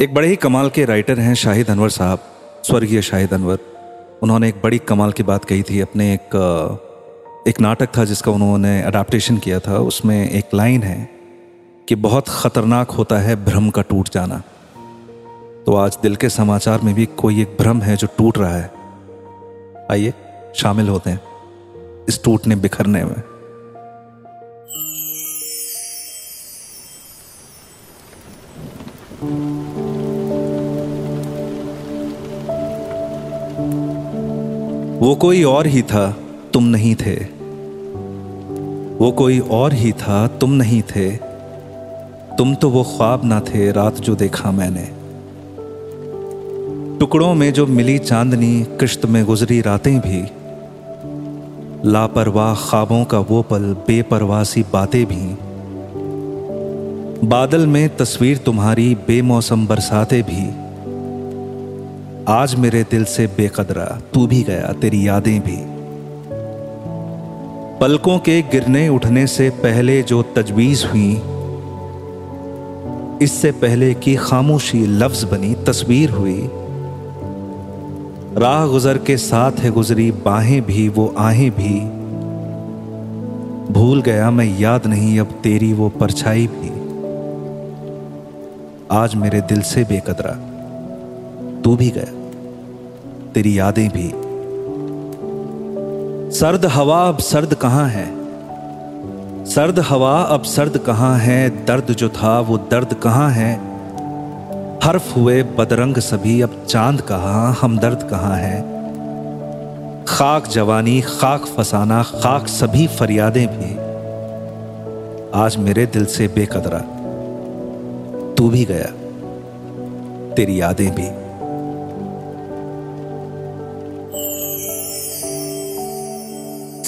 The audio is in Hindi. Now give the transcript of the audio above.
एक बड़े ही कमाल के राइटर हैं शाहिद अनवर साहब, स्वर्गीय शाहिद अनवर। उन्होंने एक बड़ी कमाल की बात कही थी, अपने एक एक नाटक था जिसका उन्होंने अडाप्टेशन किया था, उसमें एक लाइन है कि बहुत ख़तरनाक होता है भ्रम का टूट जाना। तो आज दिल के समाचार में भी कोई एक भ्रम है जो टूट रहा है। आइए, शामिल होते हैं इस टूटने, बिखरने में। वो कोई और ही था, तुम नहीं थे। वो कोई और ही था, तुम नहीं थे। तुम तो वो ख्वाब ना थे, रात जो देखा मैंने। टुकड़ों में जो मिली चांदनी, किश्त में गुजरी रातें भी। लापरवाह ख्वाबों का वो पल, बेपरवाह सी बातें भी। बादल में तस्वीर तुम्हारी, बेमौसम बरसाते भी। आज मेरे दिल से बेकदरा, तू भी गया, तेरी यादें भी। पलकों के गिरने उठने से पहले जो तजवीज हुई, इससे पहले की खामोशी लफ्ज बनी, तस्वीर हुई। राह गुजर के साथ है गुजरी, बाहें भी, वो आहें भी। भूल गया मैं, याद नहीं, अब तेरी वो परछाई भी। आज मेरे दिल से बेकदरा। तू भी गया। तेरी यादें भी। सर्द हवा अब सर्द कहाँ है? सर्द हवा अब सर्द कहाँ है? दर्द जो था वो दर्द कहाँ है? हर्फ हुए बदरंग सभी, अब चाँद कहा, हमदर्द कहाँ है? खाक जवानी, खाक फसाना, खाक सभी फरियादें भी। आज मेरे दिल से बेकदरा। तू भी गया। तेरी यादें भी।